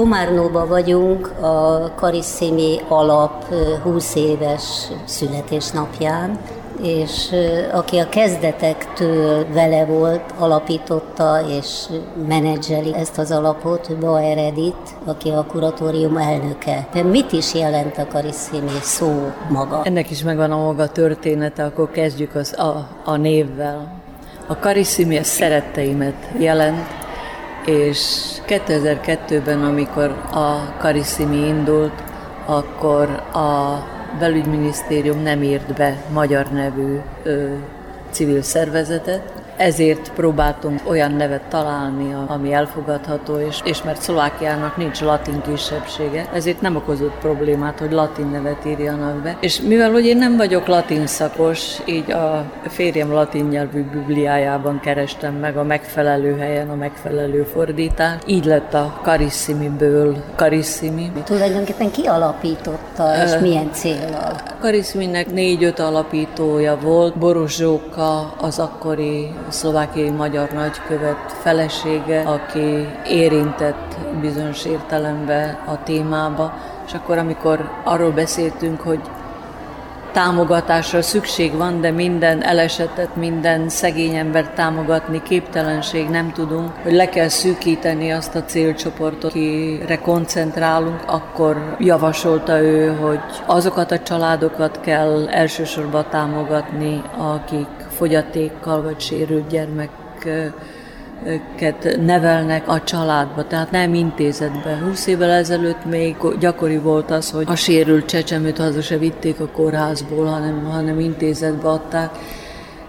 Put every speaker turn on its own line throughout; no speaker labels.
Komárnóban vagyunk a Karisszimi alap 20 éves születésnapján, és aki a kezdetektől vele volt, alapította és menedzseli ezt az alapot, Bauer Edith, aki a kuratórium elnöke. De mit is jelent a Karisszimi szó maga?
Ennek is megvan a maga története, akkor kezdjük az a, a névvel. A Karisszimi a szeretteimet jelent, és 2002-ben, amikor a Karisszimi indult, akkor a belügyminisztérium nem írt be magyar nevű ö, civil szervezetet, ezért próbáltunk olyan nevet találni, ami elfogadható, és, és mert Szlovákiának nincs latin kisebbsége, ezért nem okozott problémát, hogy latin nevet írjanak be. És mivel hogy én nem vagyok latin szakos, így a férjem latin nyelvű bibliájában kerestem meg a megfelelő helyen a megfelelő fordítást. Így lett a Carissimi-ből Carissimi.
Tulajdonképpen ki alapította, és milyen célral?
Carissiminek négy-öt alapítója volt. Boros Zsóka, az akkori szlovákiai magyar nagykövet felesége, aki érintett bizonyos értelemben a témába, és akkor, amikor arról beszéltünk, hogy támogatásra szükség van, de minden elesetet, minden szegény ember támogatni képtelenség nem tudunk, hogy le kell szűkíteni azt a célcsoportot, akire koncentrálunk, akkor javasolta ő, hogy azokat a családokat kell elsősorban támogatni, akik fogyatékkal vagy sérült gyermek nevelnek a családba, tehát nem intézetbe. 20 évvel ezelőtt még gyakori volt az, hogy a sérült csecsemőt haza se vitték a kórházból, hanem, hanem intézetbe adták.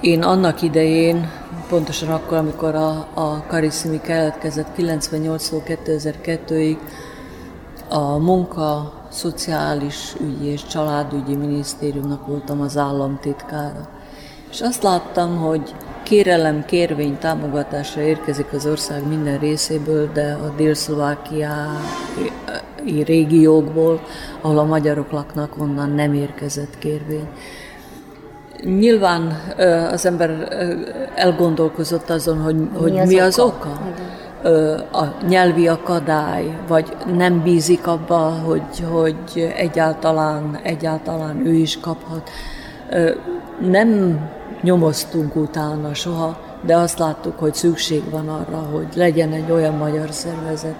Én annak idején, pontosan akkor, amikor a, a Kariszimi keletkezett 98-tól 2002-ig, a munka, szociális ügyi és családügyi minisztériumnak voltam az államtitkára. És azt láttam, hogy kérelem, kérvény támogatásra érkezik az ország minden részéből, de a dél-szlovákiai régiókból, ahol a magyarok laknak, onnan nem érkezett kérvény. Nyilván az ember elgondolkozott azon, hogy mi hogy az, mi az oka. oka? A nyelvi akadály, vagy nem bízik abba, hogy, hogy egyáltalán, egyáltalán ő is kaphat. Nem nyomoztunk utána soha, de azt láttuk, hogy szükség van arra, hogy legyen egy olyan magyar szervezet,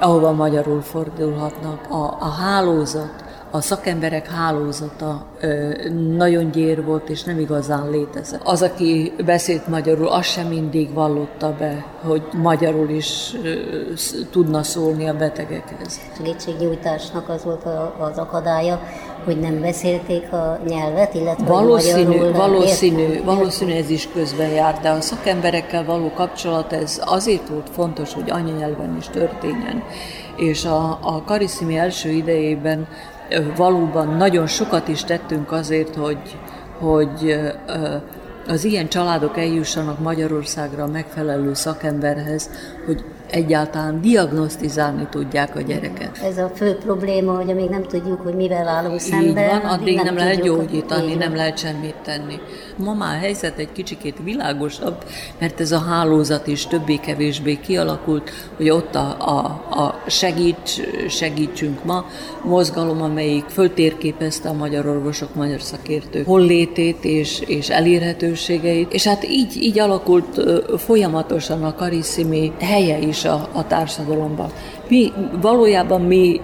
ahova magyarul fordulhatnak. A, a hálózat, a szakemberek hálózata nagyon gyér volt, és nem igazán létezett. Az, aki beszélt magyarul, az sem mindig vallotta be, hogy magyarul is tudna szólni a betegekhez.
Segítségnyújtásnak az volt az akadálya, hogy nem beszélték a nyelvet, illetve
valószínű, magyarul valószínű, ért, valószínű ez is közben jár, de a szakemberekkel való kapcsolat ez azért volt fontos, hogy anyanyelven is történjen. És a, a Kariszimi első idejében valóban nagyon sokat is tettünk azért, hogy, hogy az ilyen családok eljussanak Magyarországra megfelelő szakemberhez, hogy egyáltalán diagnosztizálni tudják a gyereket.
Ez a fő probléma, hogy amíg nem tudjuk, hogy mivel állunk szemben,
van, addig nem, nem lehet gyógyítani, nem lehet semmit tenni. Ma már a helyzet egy kicsikét világosabb, mert ez a hálózat is többé-kevésbé kialakult, hogy ott a, a, a segíts, segítsünk ma mozgalom, amelyik föltérképezte a magyar orvosok, magyar szakértők hollétét és, és elérhetőségeit, és hát így, így alakult folyamatosan a Kariszimi helye is is a, a társadalomban. Mi, valójában mi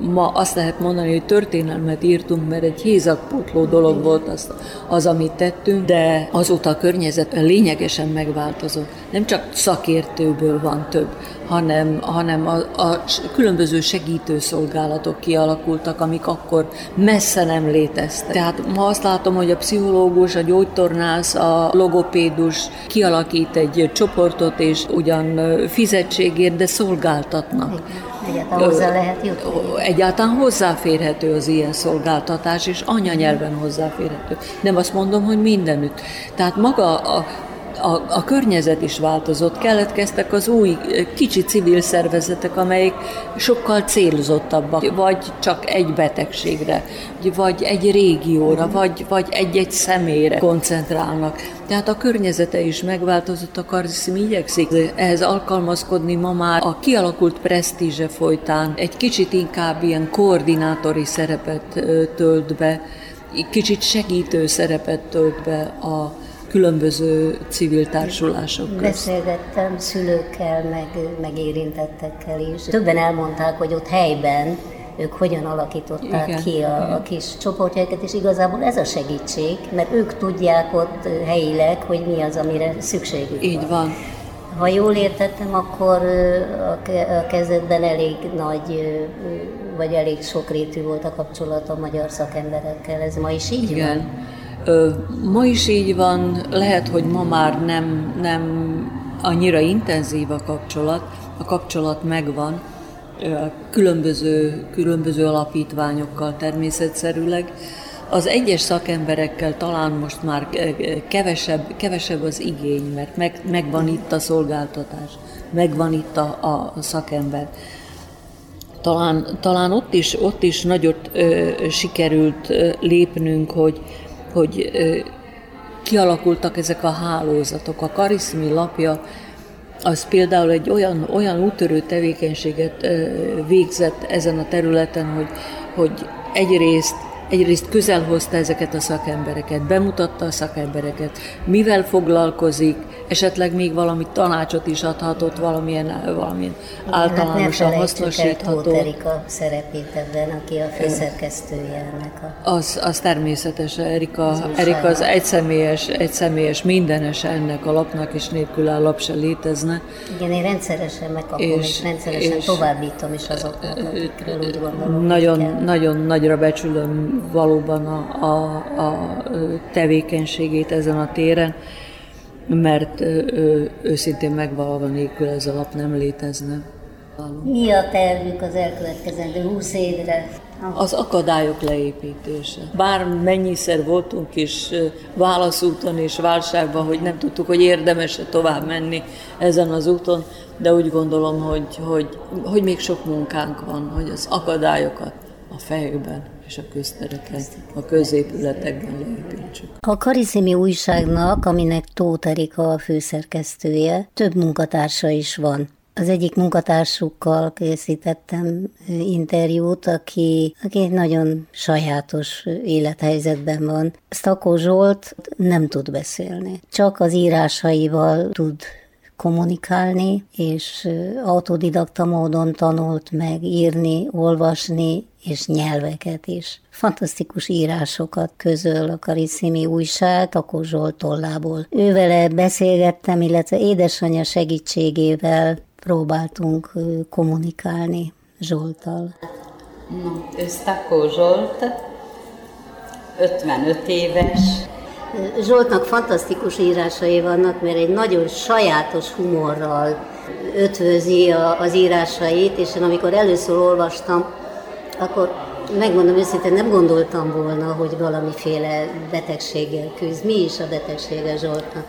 ma azt lehet mondani, hogy történelmet írtunk, mert egy hézakpotló dolog volt az, az, amit tettünk, de azóta a környezet lényegesen megváltozott. Nem csak szakértőből van több, hanem, hanem a, a különböző segítőszolgálatok kialakultak, amik akkor messze nem léteztek. Tehát ma azt látom, hogy a pszichológus, a gyógytornász, a logopédus kialakít egy csoportot, és ugyan fizetségért, de szolgáltatnak.
Egyáltalán hozzá lehet jutni?
Egyáltalán hozzáférhető az ilyen szolgáltatás, és anyanyelven hozzáférhető. Nem azt mondom, hogy mindenütt. Tehát maga a, a, a környezet is változott, keletkeztek az új kicsi civil szervezetek, amelyek sokkal célzottabbak, vagy csak egy betegségre, vagy egy régióra, vagy, vagy egy-egy személyre koncentrálnak. Tehát a környezete is megváltozott, a Kariszim igyekszik ehhez alkalmazkodni. Ma már a kialakult presztízse folytán egy kicsit inkább ilyen koordinátori szerepet tölt be, kicsit segítő szerepet tölt be a különböző civil társulások közt.
Beszélgettem szülőkkel, meg, meg érintettekkel is. Többen elmondták, hogy ott helyben ők hogyan alakították Igen. ki a, a kis csoportjaikat, és igazából ez a segítség, mert ők tudják ott helyileg, hogy mi az, amire szükségük
Így
van.
van.
Ha jól értettem, akkor a kezdetben elég nagy, vagy elég sokrétű volt a kapcsolat a magyar szakemberekkel. Ez ma is így
Igen.
van?
Ma is így van, lehet, hogy ma már nem, nem annyira intenzív a kapcsolat, a kapcsolat megvan, különböző, különböző alapítványokkal természetszerűleg. Az egyes szakemberekkel talán most már kevesebb, kevesebb az igény, mert meg, megvan itt a szolgáltatás, megvan itt a, a szakember. Talán, talán ott is, ott is nagyot ö, sikerült ö, lépnünk, hogy, hogy kialakultak ezek a hálózatok. A Kariszmi lapja az például egy olyan, olyan útörő tevékenységet végzett ezen a területen, hogy, hogy egyrészt egyrészt közel hozta ezeket a szakembereket, bemutatta a szakembereket, mivel foglalkozik, esetleg még valami tanácsot is adhatott, valamilyen, valamilyen általánosan hát hasznosítható.
Hát Erika szerepét ebben, aki a főszerkesztője ennek
a... Az, az természetes, Erika az, Erika az egyszemélyes, egyszemélyes mindenes ennek a lapnak, és nélkül a lap se létezne.
Igen, én rendszeresen megkapom, és, és rendszeresen és továbbítom is azoknak, akikről úgy gondolom.
Nagyon, nagyon nagyra becsülöm valóban a, a, a tevékenységét ezen a téren mert ő, őszintén megvalva nélkül ez a lap nem létezne.
Mi a tervük az elkövetkezendő húsz évre?
Az akadályok leépítése. Bár mennyiszer voltunk is válaszúton és válságban, hogy nem tudtuk, hogy érdemes-e tovább menni ezen az úton, de úgy gondolom, hogy, hogy, hogy még sok munkánk van, hogy az akadályokat a fejükben és a köztereken, a középületekben leépítsük.
A Karizimi újságnak, aminek Tóth Erika a főszerkesztője, több munkatársa is van. Az egyik munkatársukkal készítettem interjút, aki, aki egy nagyon sajátos élethelyzetben van. Stakó Zsolt nem tud beszélni. Csak az írásaival tud kommunikálni, és autodidakta módon tanult meg írni, olvasni, és nyelveket is. Fantasztikus írásokat közöl a Kariszimi újság Takó Zsolt tollából. Ővele beszélgettem, illetve édesanyja segítségével próbáltunk kommunikálni Zsoltal.
No, ő Stakó Zsolt, 55 éves,
Zsoltnak fantasztikus írásai vannak, mert egy nagyon sajátos humorral ötvözi az írásait, és én amikor először olvastam, akkor megmondom őszintén, nem gondoltam volna, hogy valamiféle betegséggel küzd. Mi is a betegsége Zsoltnak?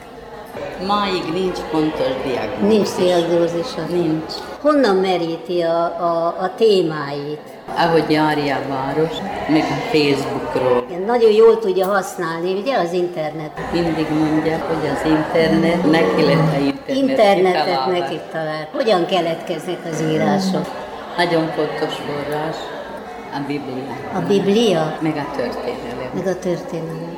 Máig nincs pontos diagnózis.
Nincs diagnózisa?
Nincs.
Honnan meríti a, a, a témáit?
Ahogy járja a város, meg a Facebookról.
Nagyon jól tudja használni, ugye az internet.
Mindig mondja, hogy az internet, neki lett a internet
Internetet neki talál. Hogyan keletkeznek az írások?
Nagyon fontos forrás a Biblia.
A Biblia?
Meg a történelem.
Meg a történelem.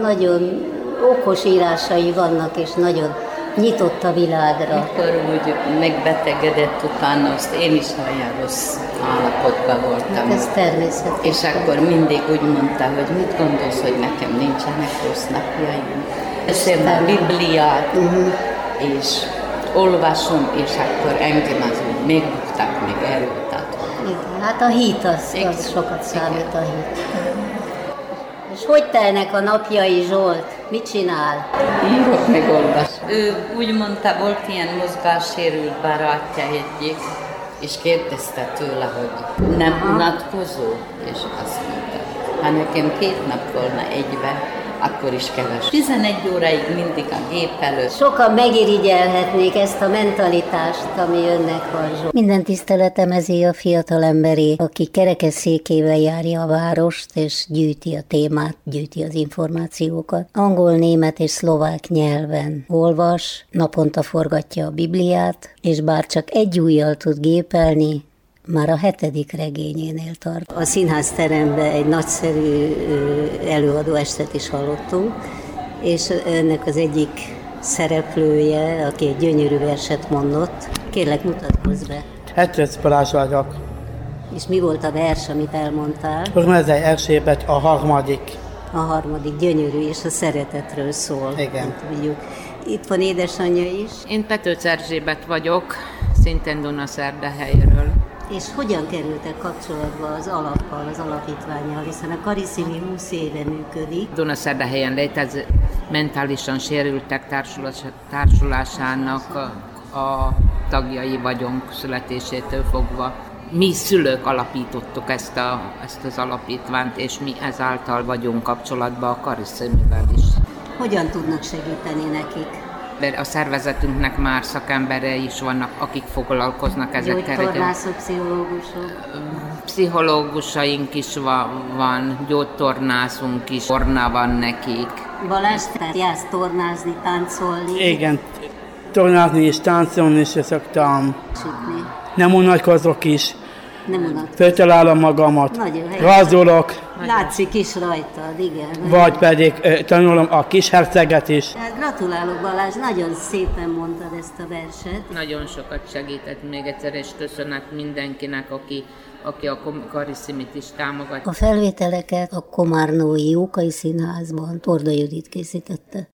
Nagyon okos írásai vannak, és nagyon nyitott a világra.
Mikor úgy megbetegedett utána, azt én is olyan rossz állapotban voltam. Hát
ez természetes.
És akkor mindig úgy mondta, hogy mit gondolsz, hogy nekem nincsenek rossz napjaim. Veszem a Bibliát, uh-huh. és olvasom, és akkor engem az úgy megbuktak, meg.
Igen, hát a hit az, az sokat számít a hit. És hogy telnek a napjai Zsolt? Mit csinál?
Írok meg olvas. Ő úgy mondta, volt ilyen mozgássérült barátja egyik, és kérdezte tőle, hogy nem unatkozó, és azt mondta, ha nekem két nap volna egybe,
akkor is keves. 11 óráig mindig a gép előtt.
Sokan megirigyelhetnék ezt a mentalitást, ami önnek van. Minden tiszteletem ezé a fiatal emberé, aki kerekesszékével járja a várost, és gyűjti a témát, gyűjti az információkat. Angol, német és szlovák nyelven olvas, naponta forgatja a Bibliát, és bár csak egy ujjal tud gépelni, már a hetedik regényénél tart. A színház teremben egy nagyszerű előadó estet is hallottunk, és ennek az egyik szereplője, aki egy gyönyörű verset mondott, kérlek mutatkozz be.
Hetrec Balázs vagyok.
És mi volt a vers, amit elmondtál?
Örmezei Erzsébet a harmadik.
A harmadik gyönyörű, és a szeretetről szól.
Igen.
Tudjuk. Itt van édesanyja is.
Én Petőc Erzsébet vagyok, szintén Dunaszerdehelyről.
És hogyan kerültek kapcsolatba az alappal, az alapítványjal, hiszen a Kariszimi 20 éve működik.
Dunaszerdahelyen létező mentálisan sérültek társulásának a, a tagjai vagyunk születésétől fogva. Mi szülők alapítottuk ezt, a, ezt az alapítványt, és mi ezáltal vagyunk kapcsolatban a Kariszimivel is.
Hogyan tudnak segíteni nekik?
Mert a szervezetünknek már szakemberei is vannak, akik foglalkoznak ezekkel.
Gyógytornászok, pszichológusok?
Pszichológusaink is van, van, gyógytornászunk is, torna van nekik.
Balázs, tehát jársz tornázni, táncolni?
Igen, tornázni és táncolni is szoktam.
Sütni.
Nem unatkozok is.
Nem unatkozok.
Föltalálom magamat.
Nagyon helyes.
Rajzolok.
Látszik is rajtad, igen.
Vagy pedig tanulom a kis herceget is.
Hát gratulálok Balázs, nagyon szépen mondtad ezt a verset.
Nagyon sokat segített még egyszer, és köszönet mindenkinek, aki aki a Kariszimit is támogatja.
A felvételeket a Komárnói Jókai Színházban Torda Judit készítette.